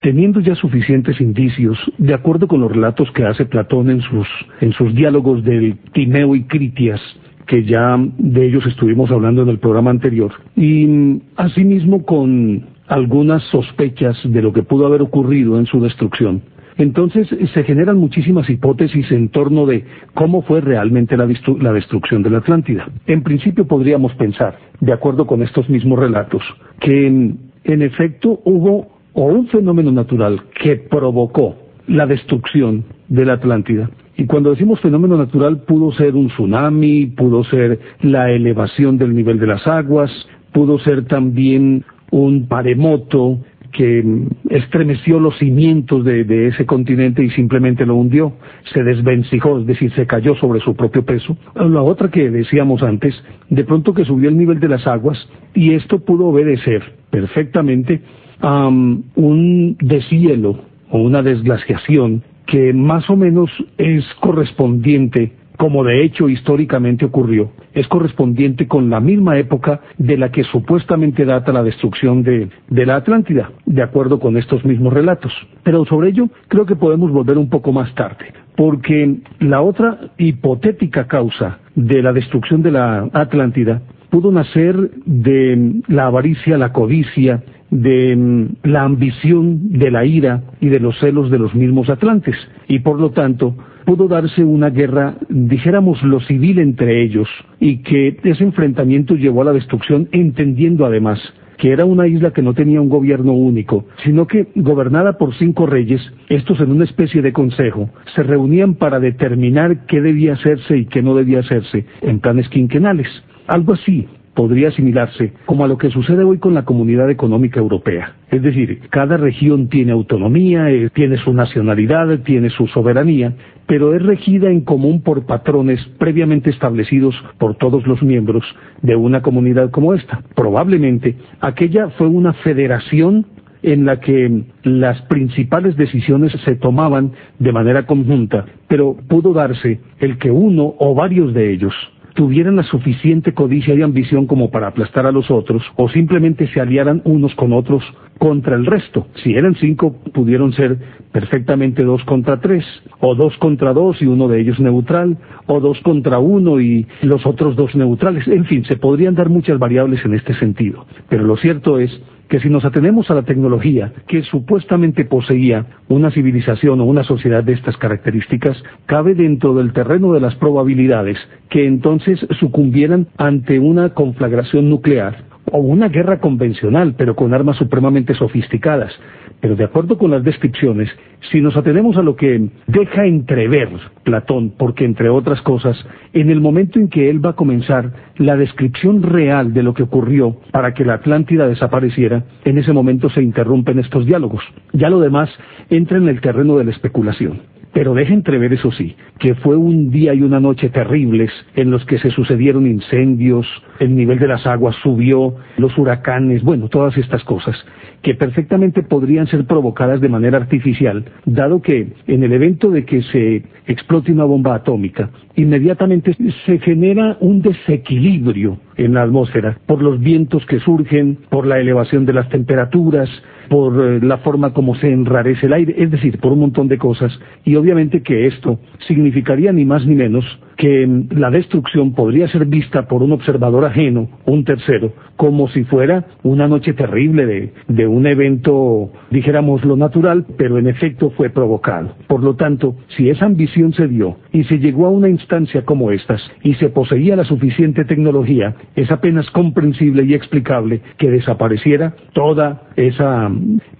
Teniendo ya suficientes indicios, de acuerdo con los relatos que hace Platón en sus, en sus diálogos del Timeo y Critias, que ya de ellos estuvimos hablando en el programa anterior, y asimismo con algunas sospechas de lo que pudo haber ocurrido en su destrucción. Entonces se generan muchísimas hipótesis en torno de cómo fue realmente la, destrucción de la Atlántida. En principio podríamos pensar, de acuerdo con estos mismos relatos, que en, en efecto hubo o un fenómeno natural que provocó la destrucción de la Atlántida. Y cuando decimos fenómeno natural pudo ser un tsunami, pudo ser la elevación del nivel de las aguas, pudo ser también un maremoto que estremeció los cimientos de, de, ese continente y simplemente lo hundió, se desvencijó, es decir, se cayó sobre su propio peso. La otra que decíamos antes, de pronto que subió el nivel de las aguas y esto pudo obedecer perfectamente un deshielo o una desglaciación que más o menos es correspondiente como de hecho históricamente ocurrió, es correspondiente con la misma época de la que supuestamente data la destrucción de, de, la Atlántida, de acuerdo con estos mismos relatos. Pero sobre ello creo que podemos volver un poco más tarde, porque la otra hipotética causa de la destrucción de la Atlántida pudo nacer de la avaricia, la codicia, de mm, la ambición, de la ira y de los celos de los mismos atlantes. Y por lo tanto, pudo darse una guerra, dijéramos, lo civil entre ellos, y que ese enfrentamiento llevó a la destrucción, entendiendo además que era una isla que no tenía un gobierno único, sino que, gobernada por cinco reyes, estos en una especie de consejo, se reunían para determinar qué debía hacerse y qué no debía hacerse en planes quinquenales. Algo así podría asimilarse como a lo que sucede hoy con la Comunidad Económica Europea. Es decir, cada región tiene autonomía, eh, tiene su nacionalidad, tiene su soberanía, pero es regida en común por patrones previamente establecidos por todos los miembros de una comunidad como esta. Probablemente aquella fue una federación en la que las principales decisiones se tomaban de manera conjunta, pero pudo darse el que uno o varios de ellos tuvieran la suficiente codicia y ambición como para aplastar a los otros, o simplemente se aliaran unos con otros contra el resto. Si eran cinco, pudieron ser perfectamente dos contra tres, o dos contra dos y uno de ellos neutral, o dos contra uno y los otros dos neutrales. En fin, se podrían dar muchas variables en este sentido. Pero lo cierto es que si nos atenemos a la tecnología que supuestamente poseía una civilización o una sociedad de estas características, cabe dentro del terreno de las probabilidades que entonces sucumbieran ante una conflagración nuclear o una guerra convencional, pero con armas supremamente sofisticadas. Pero de acuerdo con las descripciones, si nos atenemos a lo que deja entrever Platón, porque entre otras cosas, en el momento en que él va a comenzar la descripción real de lo que ocurrió para que la Atlántida desapareciera, en ese momento se interrumpen estos diálogos. Ya lo demás entra en el terreno de la especulación. Pero deja entrever, eso sí, que fue un día y una noche terribles en los que se sucedieron incendios, el nivel de las aguas subió, los huracanes, bueno, todas estas cosas, que perfectamente podrían ser provocadas de manera artificial, dado que en el evento de que se explote una bomba atómica, inmediatamente se genera un desequilibrio en la atmósfera por los vientos que surgen, por la elevación de las temperaturas, por eh, la forma como se enrarece el aire, es decir, por un montón de cosas, y obviamente que esto significaría ni más ni menos que mm, la destrucción podría ser vista por un observador ajeno, un tercero, como si fuera una noche terrible de, de un evento, dijéramos, lo natural, pero en efecto fue provocado. Por lo tanto, si esa ambición se dio y se llegó a una instancia como estas y se poseía la suficiente tecnología, es apenas comprensible y explicable que desapareciera toda esa,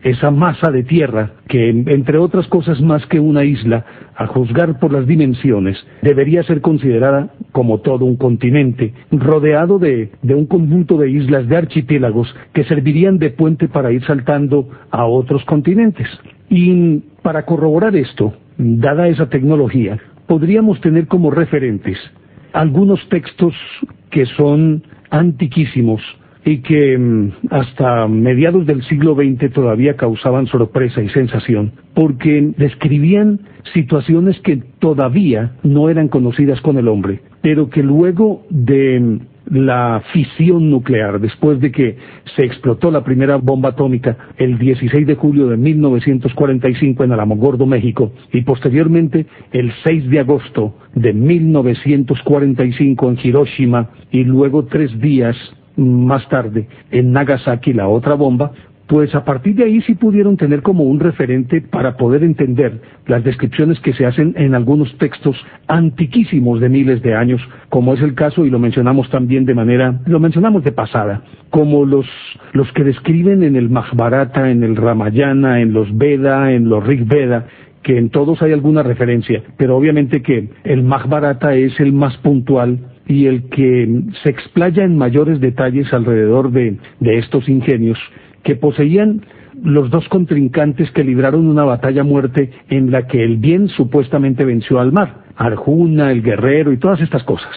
esa masa de tierra que entre otras cosas más que una isla, a juzgar por las dimensiones, debería ser considerada como todo un continente, rodeado de, de un conjunto de islas de archipiélagos que servirían de puente para ir saltando a otros continentes. Y para corroborar esto, dada esa tecnología, podríamos tener como referentes algunos textos que son antiquísimos y que mm, hasta mediados del siglo XX todavía causaban sorpresa y sensación, porque describían situaciones que todavía no eran conocidas con el hombre, pero que luego de mm, la fisión nuclear, después de que se explotó la primera bomba atómica el 16 de julio de 1945 en Alamogordo, México, y posteriormente el 6 de agosto de 1945 en Hiroshima, y luego tres días más tarde en Nagasaki la otra bomba, pues a partir de ahí sí pudieron tener como un referente para poder entender las descripciones que se hacen en algunos textos antiquísimos de miles de años, como es el caso, y lo mencionamos también de manera, lo mencionamos de pasada, como los, los que describen en el Mahabharata, en el Ramayana, en los Veda, en los Rig Veda, que en todos hay alguna referencia, pero obviamente que el Mahabharata es el más puntual y el que se explaya en mayores detalles alrededor de, estos ingenios que poseían los dos contrincantes que libraron una batalla muerte en la que el bien supuestamente venció al mar, Arjuna, el guerrero y todas estas cosas.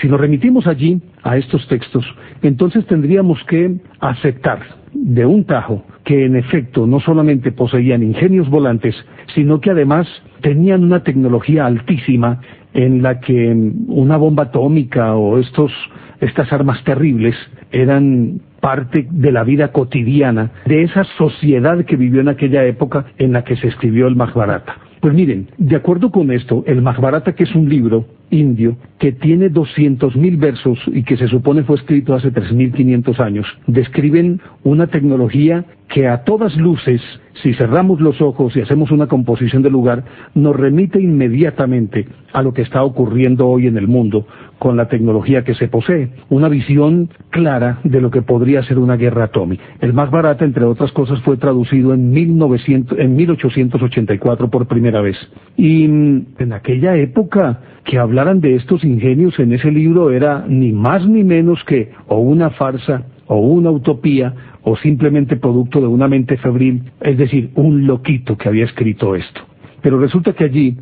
Si nos remitimos allí a estos textos, entonces tendríamos que aceptar de un tajo que en efecto no solamente poseían ingenios volantes, sino que además tenían una tecnología altísima en la que una bomba atómica o estos, estas armas terribles eran parte de la vida cotidiana de esa sociedad que vivió en aquella época en la que se escribió el Mahabharata. Pues miren, de acuerdo con esto, el Mahabharata, que es un libro indio que tiene 200.000 versos y que se supone fue escrito hace 3.500 años, describen una tecnología que a todas luces, si cerramos los ojos y hacemos una composición del lugar, nos remite inmediatamente a lo que está ocurriendo hoy en el mundo con la tecnología que se posee. Una visión clara de lo que podría ser una guerra atómica. El más barato, entre otras cosas, fue traducido en, 1900, en 1884 por primera vez. Y mm, en aquella época que hablaran de estos ingenios en ese libro era ni más ni menos que o una farsa o una utopía o simplemente producto de una mente febril, es decir, un loquito que había escrito esto. Pero resulta que allí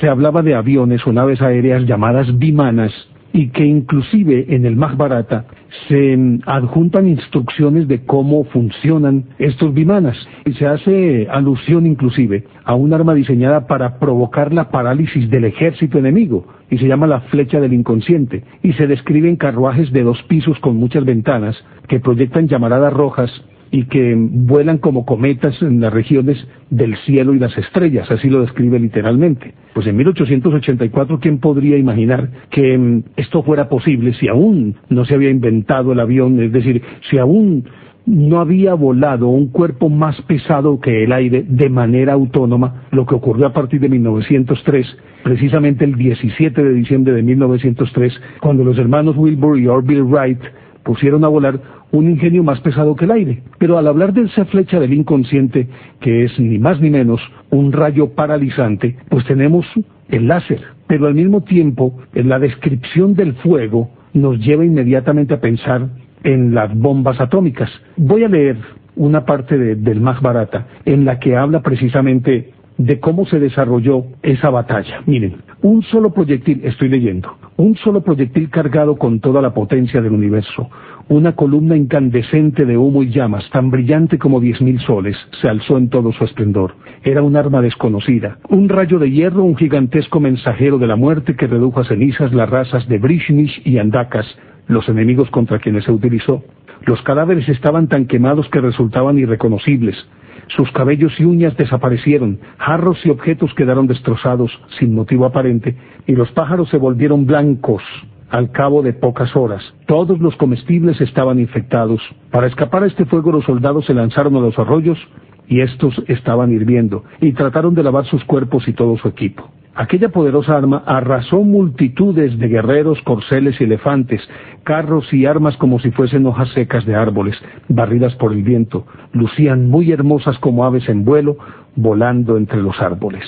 se hablaba de aviones o naves aéreas llamadas bimanas y que inclusive en el más barata se adjuntan instrucciones de cómo funcionan estos bimanas. Y se hace alusión inclusive a un arma diseñada para provocar la parálisis del ejército enemigo y se llama la flecha del inconsciente y se describen carruajes de dos pisos con muchas ventanas que proyectan llamaradas rojas y que vuelan como cometas en las regiones del cielo y las estrellas, así lo describe literalmente. Pues en 1884, ¿quién podría imaginar que mm, esto fuera posible si aún no se había inventado el avión? Es decir, si aún no había volado un cuerpo más pesado que el aire de manera autónoma, lo que ocurrió a partir de 1903, precisamente el 17 de diciembre de 1903, cuando los hermanos Wilbur y Orville Wright pusieron a volar un ingenio más pesado que el aire. Pero al hablar de esa flecha del inconsciente, que es ni más ni menos un rayo paralizante, pues tenemos el láser. Pero al mismo tiempo, en la descripción del fuego nos lleva inmediatamente a pensar en las bombas atómicas. Voy a leer una parte del más barata en la que habla precisamente de cómo se desarrolló esa batalla. Miren, un solo proyectil, estoy leyendo, un solo proyectil cargado con toda la potencia del universo, una columna incandescente de humo y llamas, tan brillante como diez mil soles, se alzó en todo su esplendor. Era un arma desconocida, un rayo de hierro, un gigantesco mensajero de la muerte que redujo a cenizas las razas de Brishnish y Andakas, los enemigos contra quienes se utilizó. Los cadáveres estaban tan quemados que resultaban irreconocibles. Sus cabellos y uñas desaparecieron, jarros y objetos quedaron destrozados sin motivo aparente, y los pájaros se volvieron blancos al cabo de pocas horas. Todos los comestibles estaban infectados. Para escapar a este fuego los soldados se lanzaron a los arroyos y estos estaban hirviendo, y trataron de lavar sus cuerpos y todo su equipo. Aquella poderosa arma arrasó multitudes de guerreros, corceles y elefantes, carros y armas como si fuesen hojas secas de árboles, barridas por el viento. Lucían muy hermosas como aves en vuelo, volando entre los árboles.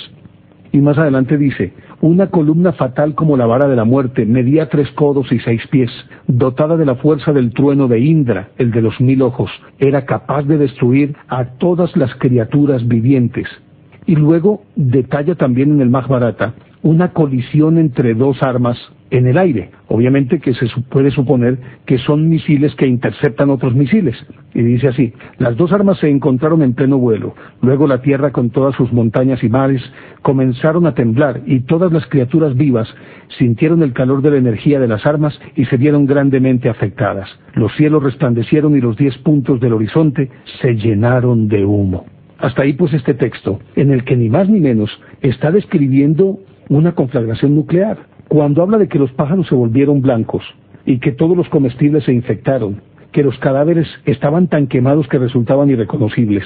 Y más adelante dice, una columna fatal como la vara de la muerte, medía tres codos y seis pies, dotada de la fuerza del trueno de Indra, el de los mil ojos, era capaz de destruir a todas las criaturas vivientes. Y luego detalla también en el Mahbharata una colisión entre dos armas en el aire. Obviamente que se puede suponer que son misiles que interceptan otros misiles. Y dice así, las dos armas se encontraron en pleno vuelo. Luego la tierra con todas sus montañas y mares comenzaron a temblar y todas las criaturas vivas sintieron el calor de la energía de las armas y se vieron grandemente afectadas. Los cielos resplandecieron y los diez puntos del horizonte se llenaron de humo. Hasta ahí pues este texto, en el que ni más ni menos está describiendo una conflagración nuclear. Cuando habla de que los pájaros se volvieron blancos y que todos los comestibles se infectaron, que los cadáveres estaban tan quemados que resultaban irreconocibles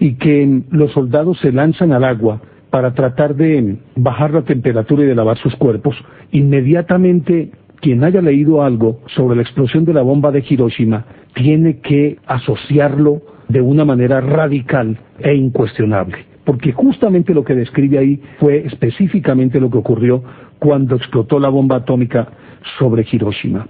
y que los soldados se lanzan al agua para tratar de bajar la temperatura y de lavar sus cuerpos, inmediatamente quien haya leído algo sobre la explosión de la bomba de Hiroshima tiene que asociarlo de una manera radical e incuestionable porque justamente lo que describe ahí fue específicamente lo que ocurrió cuando explotó la bomba atómica sobre Hiroshima.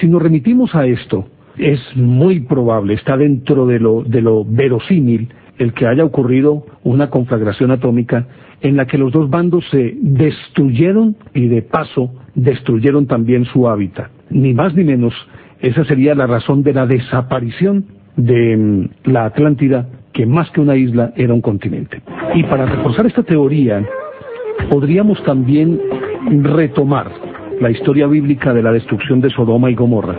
Si nos remitimos a esto, es muy probable, está dentro de lo, de lo verosímil, el que haya ocurrido una conflagración atómica en la que los dos bandos se destruyeron y de paso destruyeron también su hábitat. Ni más ni menos, esa sería la razón de la desaparición de mm, la Atlántida que más que una isla era un continente. Y para reforzar esta teoría, podríamos también retomar la historia bíblica de la destrucción de Sodoma y Gomorra,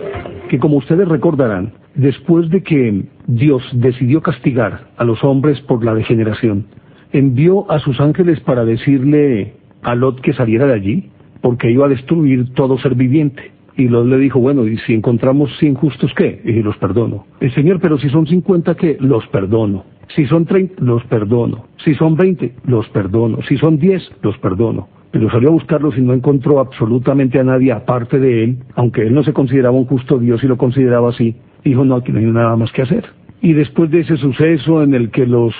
que como ustedes recordarán, después de que Dios decidió castigar a los hombres por la degeneración, envió a sus ángeles para decirle a Lot que saliera de allí, porque iba a destruir todo ser viviente. Y Lot le dijo, bueno, ¿y si encontramos 100 justos qué? Y los perdono. El Señor, pero si son 50 qué? Los perdono. Si son 30, los perdono. Si son 20, los perdono. Si son 10, los perdono. Pero salió a buscarlos y no encontró absolutamente a nadie aparte de él, aunque él no se consideraba un justo Dios y lo consideraba así. Dijo, no, aquí no hay nada más que hacer. Y después de ese suceso en el que los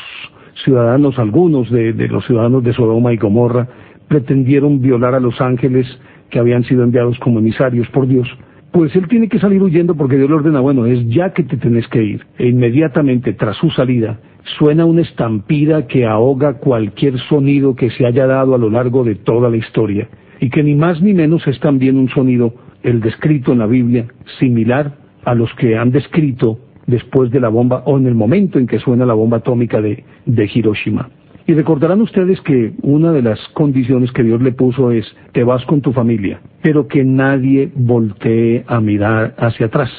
ciudadanos, algunos de, de los ciudadanos de Sodoma y Gomorra, pretendieron violar a los ángeles que habían sido enviados como emisarios por Dios, pues él tiene que salir huyendo porque Dios le ordena, bueno, es ya que te tenés que ir. E inmediatamente tras su salida suena una estampida que ahoga cualquier sonido que se haya dado a lo largo de toda la historia y que ni más ni menos es también un sonido, el descrito en la Biblia, similar a los que han descrito después de la bomba o en el momento en que suena la bomba atómica de, de Hiroshima. Y recordarán ustedes que una de las condiciones que Dios le puso es, te vas con tu familia, pero que nadie voltee a mirar hacia atrás.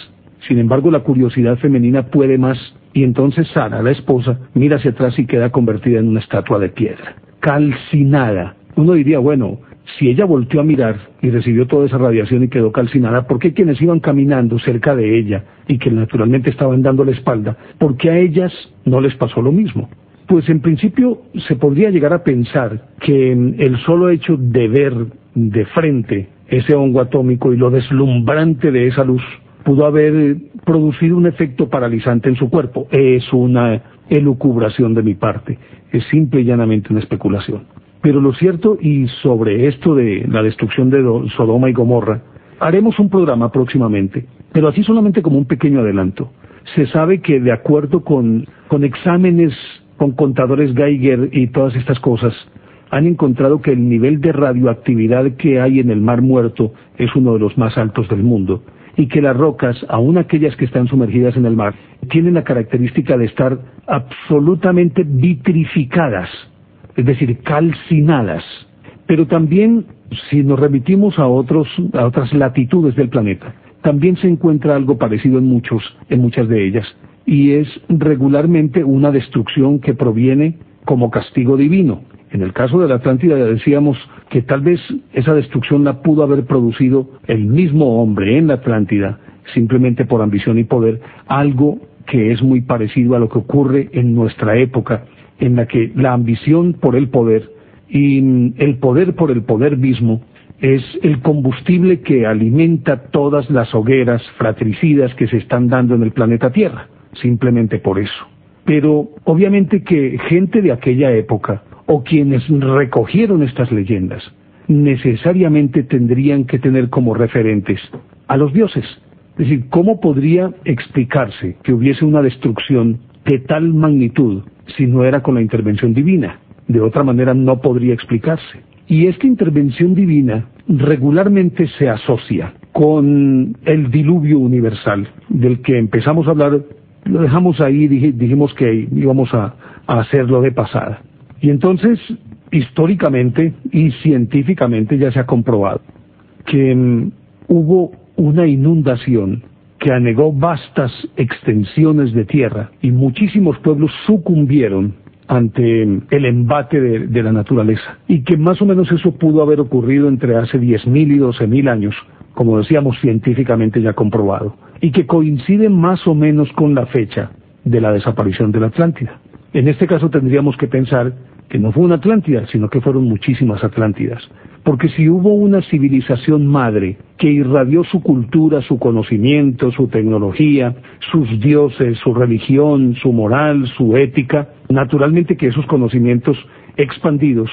Sin embargo, la curiosidad femenina puede más y entonces Sara, la esposa, mira hacia atrás y queda convertida en una estatua de piedra, calcinada. Uno diría, bueno, si ella volteó a mirar y recibió toda esa radiación y quedó calcinada, ¿por qué quienes iban caminando cerca de ella y que naturalmente estaban dando la espalda, por qué a ellas no les pasó lo mismo? Pues en principio se podría llegar a pensar que el solo hecho de ver de frente ese hongo atómico y lo deslumbrante de esa luz pudo haber producido un efecto paralizante en su cuerpo. Es una elucubración de mi parte, es simple y llanamente una especulación. Pero lo cierto, y sobre esto de la destrucción de Sodoma y Gomorra, haremos un programa próximamente, pero así solamente como un pequeño adelanto. Se sabe que de acuerdo con, con exámenes con contadores Geiger y todas estas cosas, han encontrado que el nivel de radioactividad que hay en el Mar Muerto es uno de los más altos del mundo y que las rocas, aun aquellas que están sumergidas en el mar, tienen la característica de estar absolutamente vitrificadas, es decir, calcinadas. Pero también, si nos remitimos a, otros, a otras latitudes del planeta, también se encuentra algo parecido en, muchos, en muchas de ellas y es regularmente una destrucción que proviene como castigo divino. En el caso de la Atlántida decíamos que tal vez esa destrucción la pudo haber producido el mismo hombre en la Atlántida, simplemente por ambición y poder, algo que es muy parecido a lo que ocurre en nuestra época, en la que la ambición por el poder y el poder por el poder mismo es el combustible que alimenta todas las hogueras fratricidas que se están dando en el planeta Tierra simplemente por eso. Pero obviamente que gente de aquella época o quienes recogieron estas leyendas necesariamente tendrían que tener como referentes a los dioses. Es decir, ¿cómo podría explicarse que hubiese una destrucción de tal magnitud si no era con la intervención divina? De otra manera no podría explicarse. Y esta intervención divina regularmente se asocia con el diluvio universal, del que empezamos a hablar, lo dejamos ahí, dijimos que íbamos a, hacerlo de pasada. Y entonces, históricamente y científicamente ya se ha comprobado que mm, hubo una inundación que anegó vastas extensiones de tierra y muchísimos pueblos sucumbieron ante el embate de, la naturaleza y que más o menos eso pudo haber ocurrido entre hace 10.000 y 12.000 años, como decíamos científicamente ya comprobado, y que coincide más o menos con la fecha de la desaparición de la Atlántida. En este caso tendríamos que pensar que no fue una Atlántida, sino que fueron muchísimas Atlántidas. Porque si hubo una civilización madre que irradió su cultura, su conocimiento, su tecnología, sus dioses, su religión, su moral, su ética, naturalmente que esos conocimientos expandidos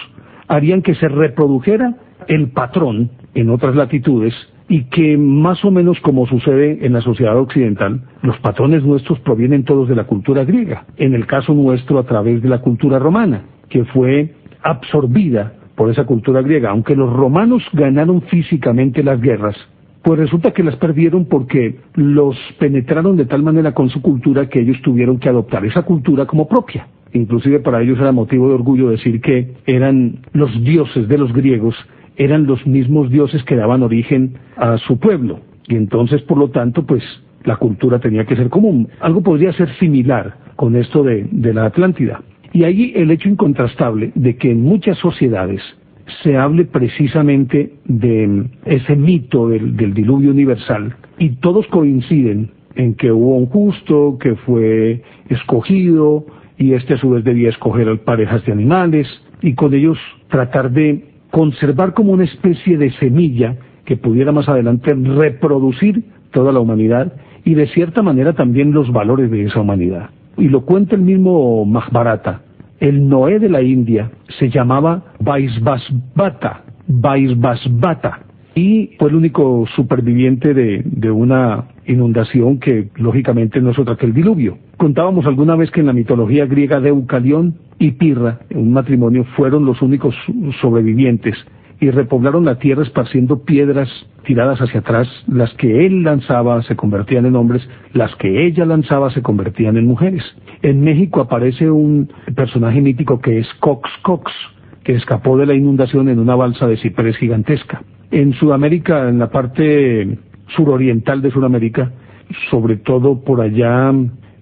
harían que se reprodujera el patrón en otras latitudes y que más o menos como sucede en la sociedad occidental, los patrones nuestros provienen todos de la cultura griega, en el caso nuestro a través de la cultura romana que fue absorbida por esa cultura griega. Aunque los romanos ganaron físicamente las guerras, pues resulta que las perdieron porque los penetraron de tal manera con su cultura que ellos tuvieron que adoptar esa cultura como propia. Inclusive para ellos era motivo de orgullo decir que eran los dioses de los griegos, eran los mismos dioses que daban origen a su pueblo. Y entonces, por lo tanto, pues la cultura tenía que ser común. Algo podría ser similar con esto de, de la Atlántida. Y ahí el hecho incontrastable de que en muchas sociedades se hable precisamente de ese mito del, diluvio universal y todos coinciden en que hubo un justo que fue escogido y este a su vez debía escoger parejas de animales y con ellos tratar de conservar como una especie de semilla que pudiera más adelante reproducir toda la humanidad y de cierta manera también los valores de esa humanidad. Y lo cuenta el mismo Mahbharata, el Noé de la India se llamaba Vaisvasvata, Vaisvasvata, y fue el único superviviente de, de, una inundación que lógicamente no es otra que el diluvio. Contábamos alguna vez que en la mitología griega Deucalión y Pirra, en un matrimonio, fueron los únicos sobrevivientes y repoblaron la tierra esparciendo piedras tiradas hacia atrás, las que él lanzaba se convertían en hombres, las que ella lanzaba se convertían en mujeres. En México aparece un personaje mítico que es Cox Cox, que escapó de la inundación en una balsa de ciprés gigantesca. En Sudamérica, en la parte suroriental de Sudamérica, sobre todo por allá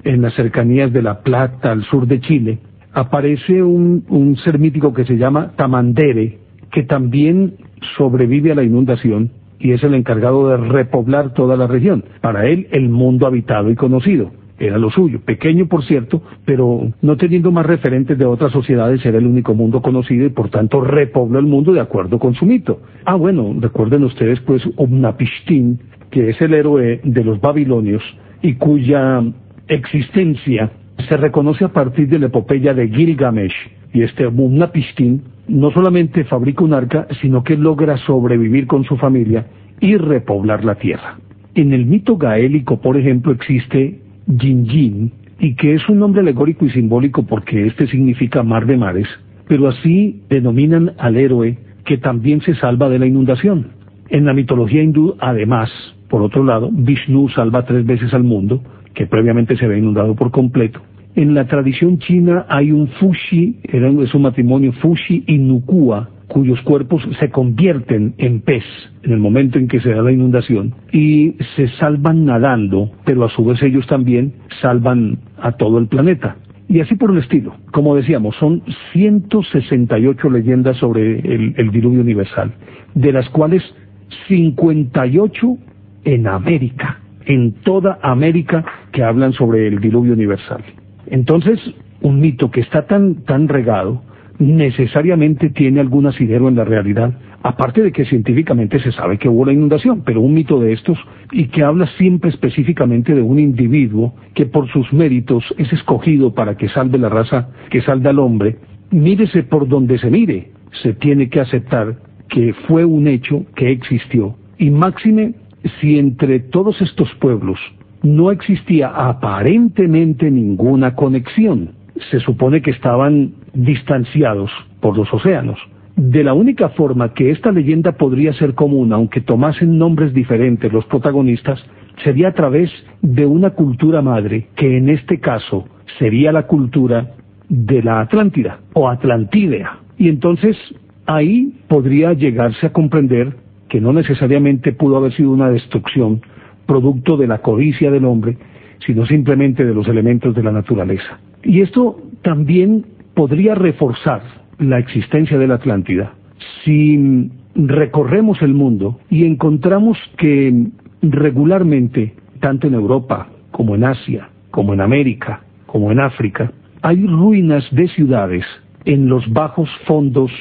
en las cercanías de La Plata, al sur de Chile, aparece un, un ser mítico que se llama Tamandere, que también sobrevive a la inundación y es el encargado de repoblar toda la región. Para él, el mundo habitado y conocido era lo suyo, pequeño por cierto, pero no teniendo más referentes de otras sociedades, era el único mundo conocido y por tanto repobló el mundo de acuerdo con su mito. Ah, bueno, recuerden ustedes pues Omnapishtim, que es el héroe de los babilonios y cuya existencia se reconoce a partir de la epopeya de Gilgamesh. Y este Omnapishtim no solamente fabrica un arca, sino que logra sobrevivir con su familia y repoblar la tierra. En el mito gaélico, por ejemplo, existe Yin y que es un nombre alegórico y simbólico porque este significa mar de mares, pero así denominan al héroe que también se salva de la inundación. En la mitología hindú, además, por otro lado, Vishnu salva tres veces al mundo, que previamente se había inundado por completo, en la tradición china hay un fushi, es un matrimonio fushi y nukua, cuyos cuerpos se convierten en pez en el momento en que se da la inundación y se salvan nadando, pero a su vez ellos también salvan a todo el planeta. Y así por el estilo. Como decíamos, son 168 leyendas sobre el, el diluvio universal, de las cuales 58 en América, en toda América que hablan sobre el diluvio universal. Entonces, un mito que está tan, tan regado, necesariamente tiene algún asidero en la realidad. Aparte de que científicamente se sabe que hubo la inundación, pero un mito de estos y que habla siempre específicamente de un individuo que por sus méritos es escogido para que salve la raza, que salve al hombre, mírese por donde se mire, se tiene que aceptar que fue un hecho que existió. Y máxime, si entre todos estos pueblos no existía aparentemente ninguna conexión, se supone que estaban distanciados por los océanos. De la única forma que esta leyenda podría ser común, aunque tomasen nombres diferentes los protagonistas, sería a través de una cultura madre, que en este caso sería la cultura de la Atlántida o Atlantidea. Y entonces ahí podría llegarse a comprender que no necesariamente pudo haber sido una destrucción producto de la codicia del hombre, sino simplemente de los elementos de la naturaleza. Y esto también podría reforzar la existencia de la Atlántida si recorremos el mundo y encontramos que regularmente, tanto en Europa como en Asia, como en América, como en África, hay ruinas de ciudades en los bajos fondos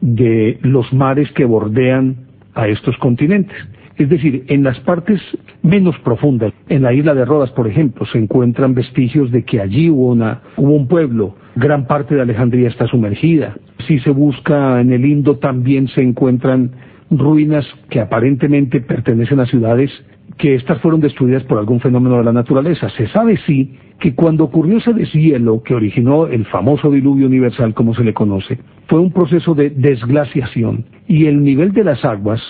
de los mares que bordean a estos continentes. Es decir, en las partes menos profundas, en la isla de Rodas, por ejemplo, se encuentran vestigios de que allí hubo, una, hubo un pueblo, gran parte de Alejandría está sumergida. Si se busca en el Indo también se encuentran ruinas que aparentemente pertenecen a ciudades que estas fueron destruidas por algún fenómeno de la naturaleza. Se sabe sí que cuando ocurrió ese deshielo que originó el famoso diluvio universal como se le conoce, fue un proceso de desglaciación y el nivel de las aguas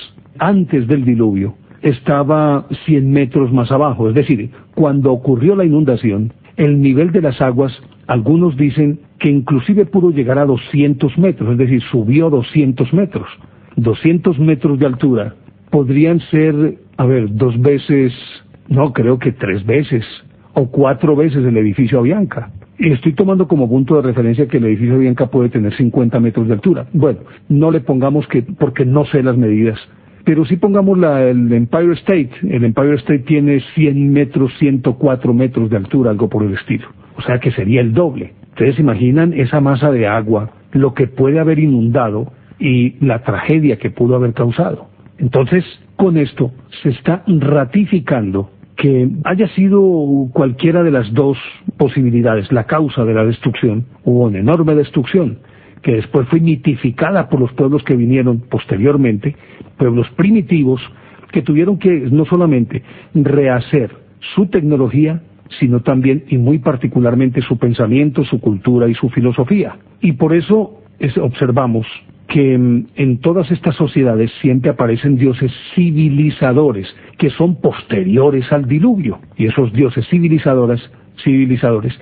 antes del diluvio estaba 100 metros más abajo, es decir, cuando ocurrió la inundación, el nivel de las aguas, algunos dicen que inclusive pudo llegar a 200 metros, es decir, subió 200 metros. 200 metros de altura podrían ser, a ver, dos veces, no, creo que tres veces, o cuatro veces el edificio Avianca. Estoy tomando como punto de referencia que el edificio Avianca puede tener 50 metros de altura. Bueno, no le pongamos que, porque no sé las medidas, pero si pongamos la, el Empire State, el Empire State tiene 100 metros, 104 metros de altura, algo por el estilo. O sea que sería el doble. Ustedes imaginan esa masa de agua, lo que puede haber inundado y la tragedia que pudo haber causado. Entonces, con esto se está ratificando que haya sido cualquiera de las dos posibilidades, la causa de la destrucción, hubo una enorme destrucción, que después fue mitificada por los pueblos que vinieron posteriormente, pueblos primitivos que tuvieron que no solamente rehacer su tecnología, sino también y muy particularmente su pensamiento, su cultura y su filosofía. Y por eso observamos que mm, en todas estas sociedades siempre aparecen dioses civilizadores que son posteriores al diluvio. Y esos dioses civilizadores civilizadores,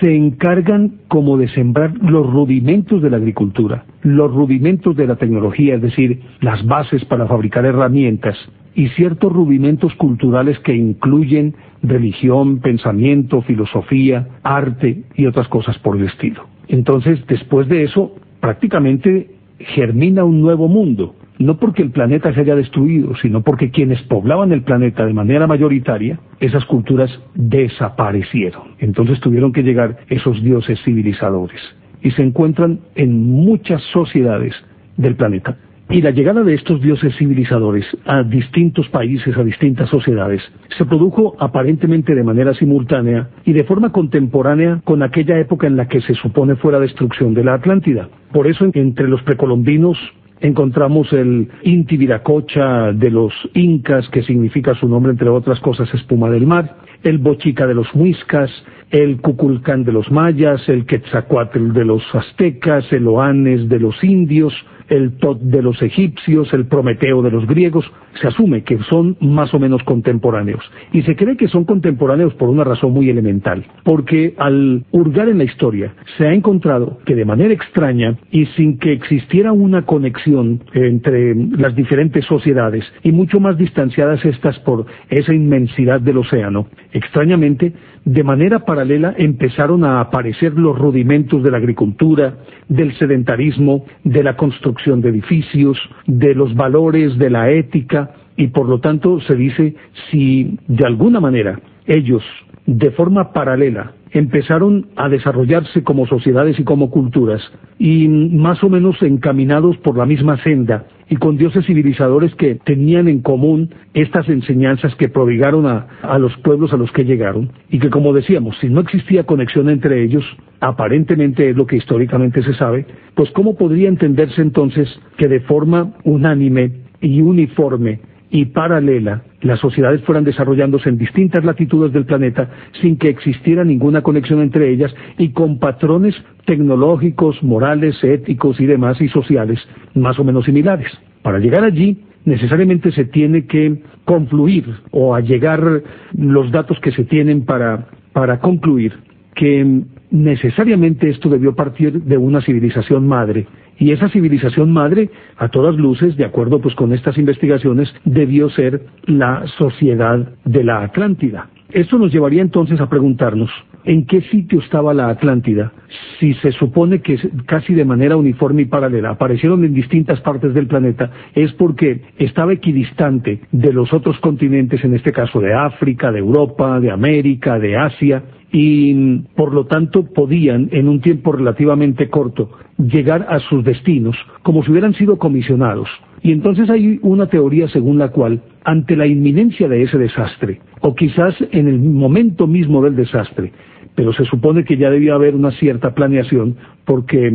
se encargan como de sembrar los rudimentos de la agricultura, los rudimentos de la tecnología, es decir, las bases para fabricar herramientas y ciertos rudimentos culturales que incluyen religión, pensamiento, filosofía, arte y otras cosas por el estilo. Entonces, después de eso, prácticamente germina un nuevo mundo, no porque el planeta se haya destruido, sino porque quienes poblaban el planeta de manera mayoritaria, esas culturas desaparecieron. Entonces tuvieron que llegar esos dioses civilizadores. Y se encuentran en muchas sociedades del planeta. Y la llegada de estos dioses civilizadores a distintos países, a distintas sociedades, se produjo aparentemente de manera simultánea y de forma contemporánea con aquella época en la que se supone fue la destrucción de la Atlántida. Por eso entre los precolombinos encontramos el Inti Viracocha de los incas, que significa su nombre, entre otras cosas, espuma del mar, el Bochica de los muiscas, el Cuculcán de los mayas, el Quetzalcoatl de los aztecas, el Oanes de los indios, el Tot de los egipcios, el Prometeo de los griegos, se asume que son más o menos contemporáneos. Y se cree que son contemporáneos por una razón muy elemental, porque al hurgar en la historia se ha encontrado que de manera extraña y sin que existiera una conexión entre las diferentes sociedades y mucho más distanciadas estas por esa inmensidad del océano, extrañamente, de manera paralela empezaron a aparecer los rudimentos de la agricultura, del sedentarismo, de la construcción de edificios, de los valores, de la ética, y por lo tanto se dice si de alguna manera ellos de forma paralela empezaron a desarrollarse como sociedades y como culturas, y más o menos encaminados por la misma senda, y con dioses civilizadores que tenían en común estas enseñanzas que prodigaron a, a, los pueblos a los que llegaron, y que como decíamos, si no existía conexión entre ellos, aparentemente es lo que históricamente se sabe, pues cómo podría entenderse entonces que de forma unánime y uniforme y paralela las sociedades fueran desarrollándose en distintas latitudes del planeta sin que existiera ninguna conexión entre ellas y con patrones tecnológicos, morales, éticos y demás y sociales más o menos similares. Para llegar allí necesariamente se tiene que confluir o allegar los datos que se tienen para, para concluir que necesariamente esto debió partir de una civilización madre y esa civilización madre, a todas luces, de acuerdo pues con estas investigaciones, debió ser la sociedad de la Atlántida. Esto nos llevaría entonces a preguntarnos, ¿en qué sitio estaba la Atlántida? Si se supone que casi de manera uniforme y paralela aparecieron en distintas partes del planeta, es porque estaba equidistante de los otros continentes, en este caso de África, de Europa, de América, de Asia, y por lo tanto podían en un tiempo relativamente corto llegar a sus destinos como si hubieran sido comisionados. Y entonces hay una teoría según la cual, ante la inminencia de ese desastre, o quizás en el momento mismo del desastre, pero se supone que ya debía haber una cierta planeación porque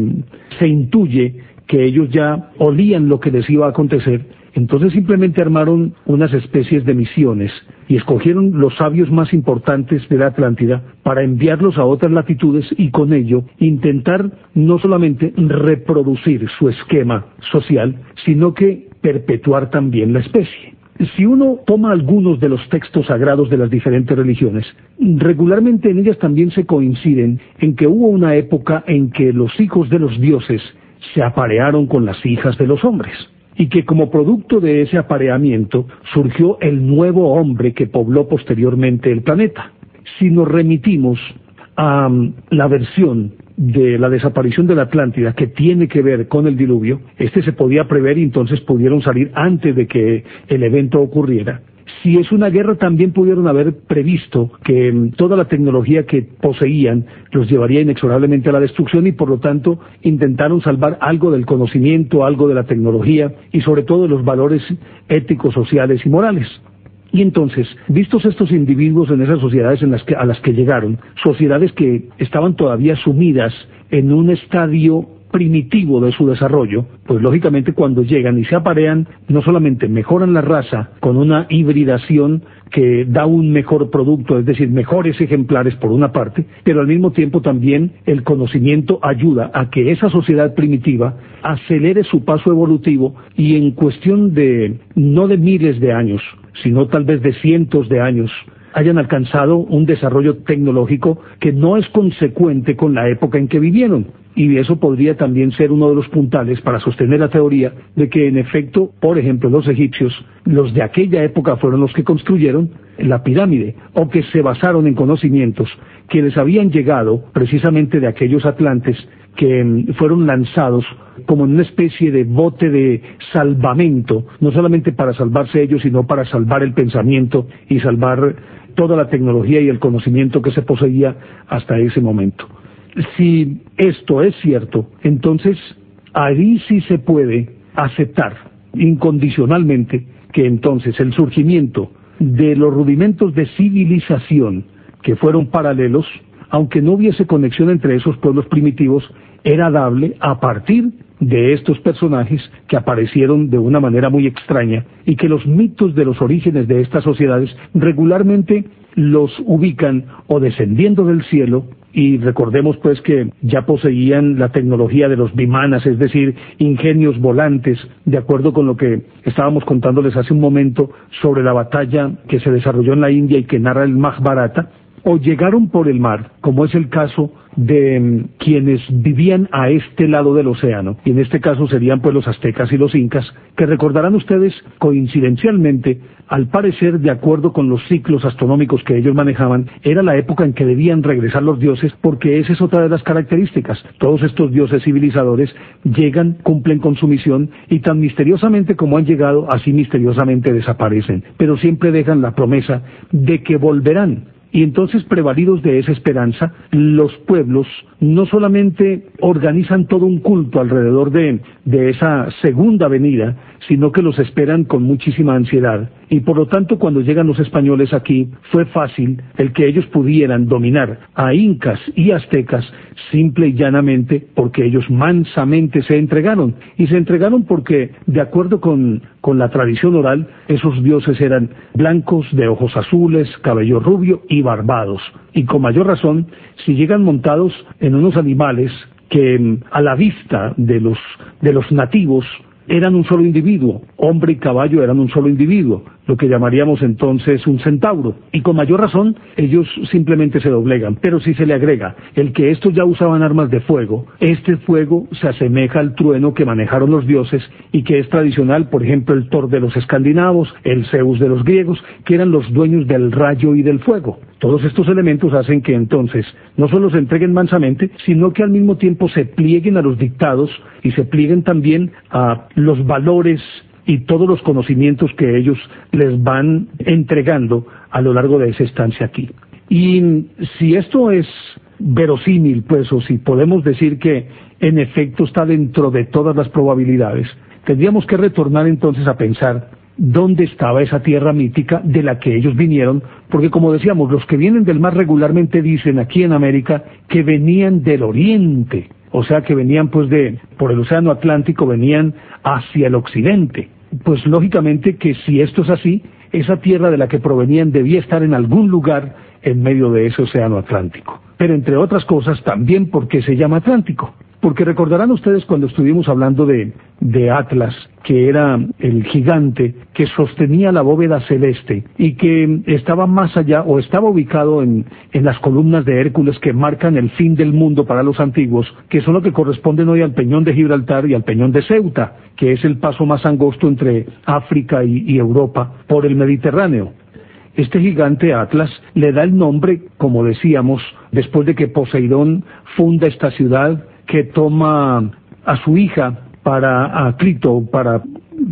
se intuye que ellos ya olían lo que les iba a acontecer entonces simplemente armaron unas especies de misiones y escogieron los sabios más importantes de la Atlántida para enviarlos a otras latitudes y con ello intentar no solamente reproducir su esquema social, sino que perpetuar también la especie. Si uno toma algunos de los textos sagrados de las diferentes religiones, regularmente en ellas también se coinciden en que hubo una época en que los hijos de los dioses se aparearon con las hijas de los hombres y que como producto de ese apareamiento surgió el nuevo hombre que pobló posteriormente el planeta. Si nos remitimos a um, la versión de la desaparición de la Atlántida que tiene que ver con el diluvio, este se podía prever y entonces pudieron salir antes de que el evento ocurriera si es una guerra también pudieron haber previsto que mm, toda la tecnología que poseían los llevaría inexorablemente a la destrucción y por lo tanto intentaron salvar algo del conocimiento, algo de la tecnología y sobre todo de los valores éticos, sociales y morales. Y entonces, vistos estos individuos en esas sociedades en las que, a las que llegaron, sociedades que estaban todavía sumidas en un estadio primitivo de su desarrollo, pues lógicamente cuando llegan y se aparean, no solamente mejoran la raza con una hibridación que da un mejor producto, es decir, mejores ejemplares por una parte, pero al mismo tiempo también el conocimiento ayuda a que esa sociedad primitiva acelere su paso evolutivo y en cuestión de no de miles de años, sino tal vez de cientos de años, hayan alcanzado un desarrollo tecnológico que no es consecuente con la época en que vivieron y eso podría también ser uno de los puntales para sostener la teoría de que en efecto, por ejemplo, los egipcios, los de aquella época fueron los que construyeron la pirámide o que se basaron en conocimientos que les habían llegado precisamente de aquellos atlantes que mm, fueron lanzados como en una especie de bote de salvamento, no solamente para salvarse ellos, sino para salvar el pensamiento y salvar toda la tecnología y el conocimiento que se poseía hasta ese momento si esto es cierto, entonces ahí sí se puede aceptar incondicionalmente que entonces el surgimiento de los rudimentos de civilización que fueron paralelos, aunque no hubiese conexión entre esos pueblos primitivos, era dable a partir de estos personajes que aparecieron de una manera muy extraña y que los mitos de los orígenes de estas sociedades regularmente los ubican o descendiendo del cielo y recordemos pues que ya poseían la tecnología de los bimanas, es decir, ingenios volantes, de acuerdo con lo que estábamos contándoles hace un momento sobre la batalla que se desarrolló en la India y que narra el Mahabharata, o llegaron por el mar, como es el caso de mm, quienes vivían a este lado del océano, y en este caso serían pues los aztecas y los incas, que recordarán ustedes coincidencialmente, al parecer de acuerdo con los ciclos astronómicos que ellos manejaban, era la época en que debían regresar los dioses, porque esa es otra de las características. Todos estos dioses civilizadores llegan, cumplen con su misión, y tan misteriosamente como han llegado, así misteriosamente desaparecen, pero siempre dejan la promesa de que volverán Y entonces, prevalidos de esa esperanza, los pueblos no solamente organizan todo un culto alrededor de, de esa segunda venida, sino que los esperan con muchísima ansiedad. Y por lo tanto, cuando llegan los españoles aquí, fue fácil el que ellos pudieran dominar a incas y aztecas simple y llanamente porque ellos mansamente se entregaron. Y se entregaron porque, de acuerdo con, con la tradición oral, esos dioses eran blancos, de ojos azules, cabello rubio y barbados. Y con mayor razón, si llegan montados en unos animales que a la vista de los, de los nativos eran un solo individuo, hombre y caballo eran un solo individuo, lo que llamaríamos entonces un centauro. Y con mayor razón, ellos simplemente se doblegan. Pero si se le agrega el que estos ya usaban armas de fuego, este fuego se asemeja al trueno que manejaron los dioses y que es tradicional, por ejemplo, el Thor de los escandinavos, el Zeus de los griegos, que eran los dueños del rayo y del fuego. Todos estos elementos hacen que entonces no solo se entreguen mansamente, sino que al mismo tiempo se plieguen a los dictados y se plieguen también a los valores y todos los conocimientos que ellos les van entregando a lo largo de esa estancia aquí. Y si esto es verosímil, pues, o si podemos decir que en efecto está dentro de todas las probabilidades, tendríamos que retornar entonces a pensar dónde estaba esa tierra mítica de la que ellos vinieron, porque como decíamos, los que vienen del mar regularmente dicen aquí en América que venían del oriente, o sea que venían pues de, por el océano Atlántico, venían hacia el occidente. Pues lógicamente que si esto es así, esa tierra de la que provenían debía estar en algún lugar en medio de ese océano Atlántico. Pero entre otras cosas también porque se llama Atlántico. Porque recordarán ustedes cuando estuvimos hablando de, Atlas, que era el gigante que sostenía la bóveda celeste y que estaba más allá o estaba ubicado en, en, las columnas de Hércules que marcan el fin del mundo para los antiguos, que son lo que corresponden hoy al peñón de Gibraltar y al peñón de Ceuta, que es el paso más angosto entre África y Europa por el Mediterráneo. Este gigante Atlas le da el nombre, como decíamos, después de que Poseidón funda esta ciudad que toma a su hija para a Clito, para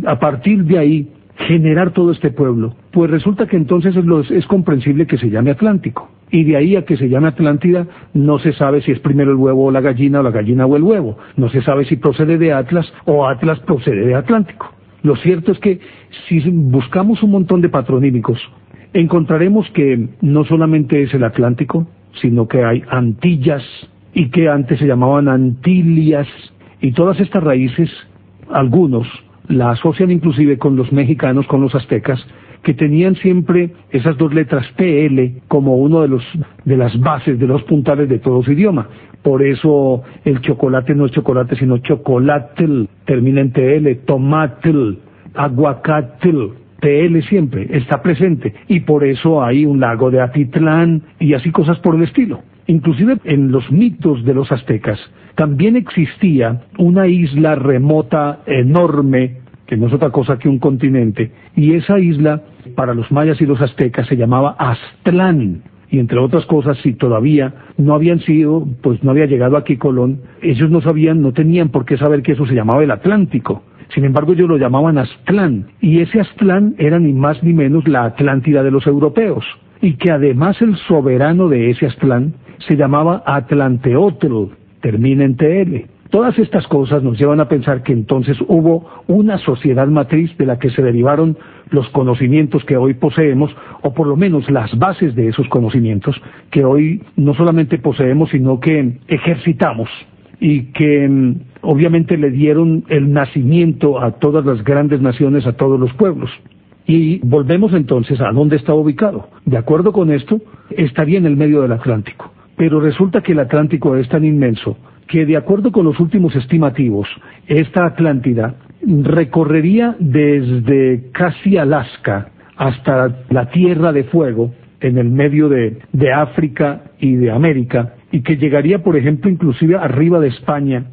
a partir de ahí generar todo este pueblo. Pues resulta que entonces es, es, comprensible que se llame Atlántico. Y de ahí a que se llame Atlántida, no se sabe si es primero el huevo o la gallina, o la gallina o el huevo. No se sabe si procede de Atlas o Atlas procede de Atlántico. Lo cierto es que si buscamos un montón de patronímicos, encontraremos que no solamente es el Atlántico, sino que hay Antillas, y que antes se llamaban Antilias, y todas estas raíces, algunos la asocian inclusive con los mexicanos, con los aztecas, que tenían siempre esas dos letras PL como uno de los de las bases, de los puntales de todo su idioma. Por eso el chocolate no es chocolate, sino chocolatl, termina en TL, tomatl, aguacatl, TL siempre, está presente. Y por eso hay un lago de Atitlán y así cosas por el estilo. Inclusive en los mitos de los aztecas también existía una isla remota enorme, que no es otra cosa que un continente, y esa isla para los mayas y los aztecas se llamaba Aztlán. Y entre otras cosas, si todavía no habían sido, pues no había llegado aquí Colón, ellos no sabían, no tenían por qué saber que eso se llamaba el Atlántico. Sin embargo, ellos lo llamaban Aztlán. Y ese Aztlán era ni más ni menos la Atlántida de los europeos. Y que además el soberano de ese Aztlán se llamaba Atlanteotl, termina en TL. Todas estas cosas nos llevan a pensar que entonces hubo una sociedad matriz de la que se derivaron los conocimientos que hoy poseemos, o por lo menos las bases de esos conocimientos que hoy no solamente poseemos, sino que ejercitamos y que mm, obviamente le dieron el nacimiento a todas las grandes naciones, a todos los pueblos. Y volvemos entonces a dónde está ubicado. De acuerdo con esto, estaría en el medio del Atlántico. Pero resulta que el Atlántico es tan inmenso que de acuerdo con los últimos estimativos, esta Atlántida recorrería desde casi Alaska hasta la Tierra de Fuego, en el medio de, de, África y de América, y que llegaría, por ejemplo, inclusive arriba de España,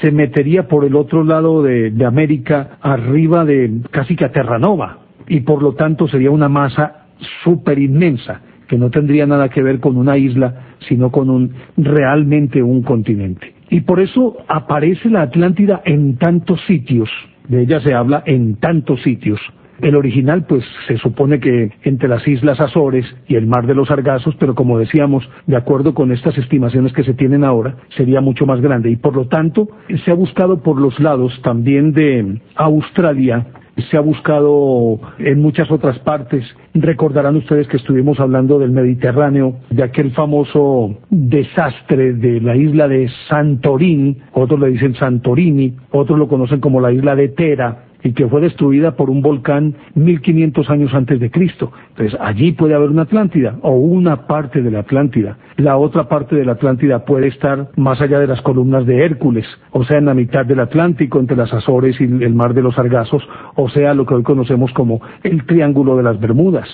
se metería por el otro lado de, de América, arriba de casi que a Terranova, y por lo tanto sería una masa súper inmensa que no tendría nada que ver con una isla, sino con un realmente un continente. Y por eso aparece la Atlántida en tantos sitios, de ella se habla en tantos sitios, El original, pues se supone que entre las Islas Azores y el Mar de los Sargazos, pero como decíamos, de acuerdo con estas estimaciones que se tienen ahora, sería mucho más grande. Y por lo tanto, se ha buscado por los lados también de Australia se ha buscado en muchas otras partes. Recordarán ustedes que estuvimos hablando del Mediterráneo, de aquel famoso desastre de la isla de Santorini, otros le dicen Santorini, otros lo conocen como la isla de Tera, y que fue destruida por un volcán 1500 años antes de Cristo. Entonces, allí puede haber una Atlántida o una parte de la Atlántida. La otra parte de la Atlántida puede estar más allá de las columnas de Hércules, o sea, en la mitad del Atlántico, entre las Azores y el mar de los Sargazos, o sea, lo que hoy conocemos como el Triángulo de las Bermudas.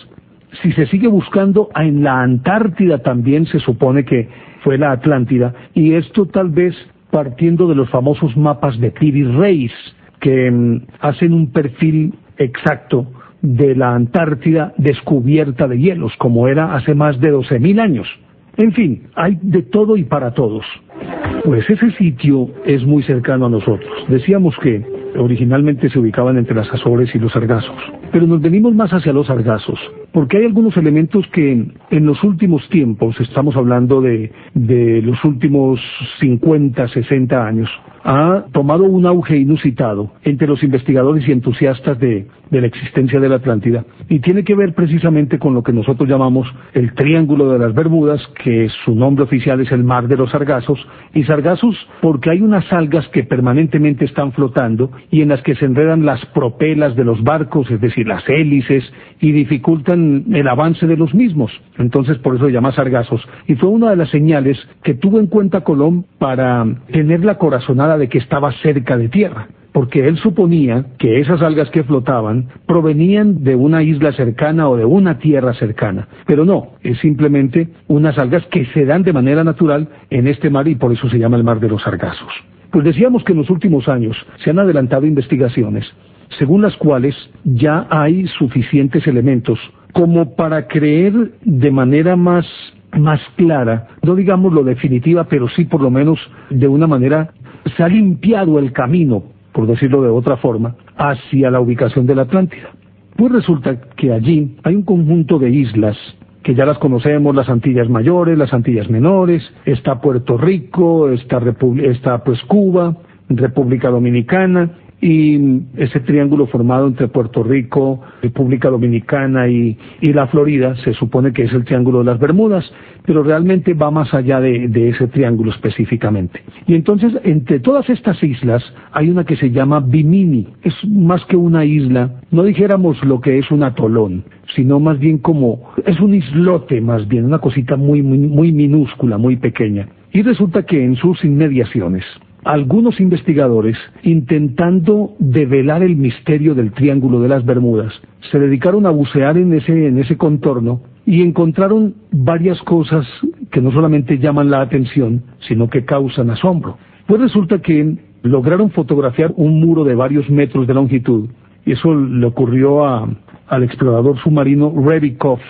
Si se sigue buscando, en la Antártida también se supone que fue la Atlántida, y esto tal vez partiendo de los famosos mapas de Piri Reis, que mm, hacen un perfil exacto de la Antártida descubierta de hielos, como era hace más de 12.000 años. En fin, hay de todo y para todos. Pues ese sitio es muy cercano a nosotros. Decíamos que originalmente se ubicaban entre las Azores y los Sargazos, pero nos venimos más hacia los Sargazos, porque hay algunos elementos que en los últimos tiempos, estamos hablando de, de los últimos 50, 60 años, ha tomado un auge inusitado entre los investigadores y entusiastas de, de, la existencia de la Atlántida. Y tiene que ver precisamente con lo que nosotros llamamos el Triángulo de las Bermudas, que su nombre oficial es el Mar de los Sargazos, y Sargazos porque hay unas algas que permanentemente están flotando y en las que se enredan las propelas de los barcos, es decir, las hélices, y dificultan el avance de los mismos. Entonces por eso se llama Sargazos. Y fue una de las señales que tuvo en cuenta Colón para tener la corazonada de que estaba cerca de tierra, porque él suponía que esas algas que flotaban provenían de una isla cercana o de una tierra cercana, pero no, es simplemente unas algas que se dan de manera natural en este mar y por eso se llama el mar de los sargazos. Pues decíamos que en los últimos años se han adelantado investigaciones según las cuales ya hay suficientes elementos como para creer de manera más más clara, no digamos lo definitiva, pero sí por lo menos de una manera se ha limpiado el camino, por decirlo de otra forma, hacia la ubicación de la Atlántida. Pues resulta que allí hay un conjunto de islas que ya las conocemos, las Antillas Mayores, las Antillas Menores, está Puerto Rico, está, está pues Cuba, República Dominicana, y ese triángulo formado entre Puerto Rico, República Dominicana y, la Florida se supone que es el triángulo de las Bermudas, pero realmente va más allá de, de, ese triángulo específicamente. Y entonces, entre todas estas islas, hay una que se llama Bimini. Es más que una isla, no dijéramos lo que es un atolón, sino más bien como, es un islote más bien, una cosita muy, muy, muy minúscula, muy pequeña. Y resulta que en sus inmediaciones, algunos investigadores, intentando develar el misterio del Triángulo de las Bermudas, se dedicaron a bucear en ese, en ese contorno y encontraron varias cosas que no solamente llaman la atención, sino que causan asombro. Pues resulta que lograron fotografiar un muro de varios metros de longitud, y eso le ocurrió al explorador submarino Rebikov,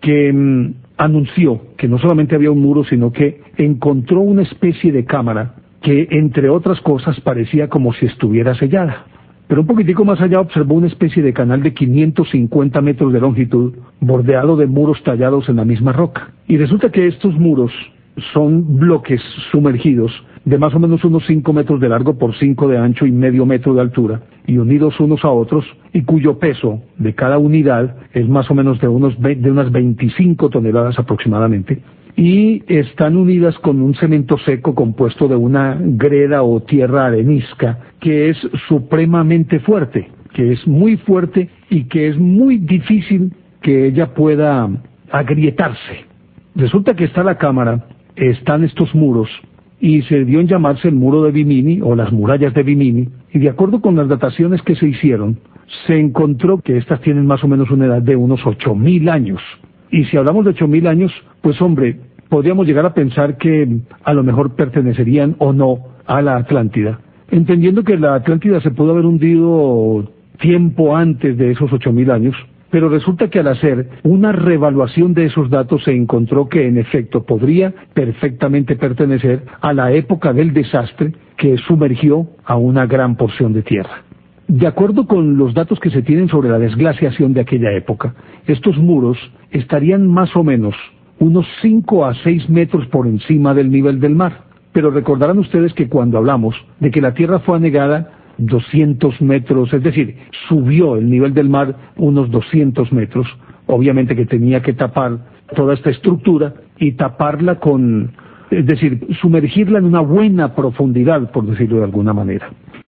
que mm, anunció que no solamente había un muro, sino que encontró una especie de cámara que entre otras cosas parecía como si estuviera sellada. Pero un poquitico más allá observó una especie de canal de 550 metros de longitud, bordeado de muros tallados en la misma roca. Y resulta que estos muros son bloques sumergidos de más o menos unos 5 metros de largo por 5 de ancho y medio metro de altura, y unidos unos a otros, y cuyo peso de cada unidad es más o menos de, unos, de unas 25 toneladas aproximadamente, y están unidas con un cemento seco compuesto de una greda o tierra arenisca que es supremamente fuerte, que es muy fuerte y que es muy difícil que ella pueda agrietarse. Resulta que está la cámara, están estos muros y se dio en llamarse el muro de Bimini o las murallas de Bimini y de acuerdo con las dataciones que se hicieron se encontró que estas tienen más o menos una edad de unos 8.000 años. Y si hablamos de 8.000 años, pues hombre, podríamos llegar a pensar que a lo mejor pertenecerían o no a la Atlántida, entendiendo que la Atlántida se pudo haber hundido tiempo antes de esos ocho mil años, pero resulta que al hacer una revaluación de esos datos se encontró que en efecto podría perfectamente pertenecer a la época del desastre que sumergió a una gran porción de tierra. De acuerdo con los datos que se tienen sobre la desglaciación de aquella época, estos muros estarían más o menos unos 5 a 6 metros por encima del nivel del mar. Pero recordarán ustedes que cuando hablamos de que la Tierra fue anegada 200 metros, es decir, subió el nivel del mar unos 200 metros, obviamente que tenía que tapar toda esta estructura y taparla con, es decir, sumergirla en una buena profundidad, por decirlo de alguna manera.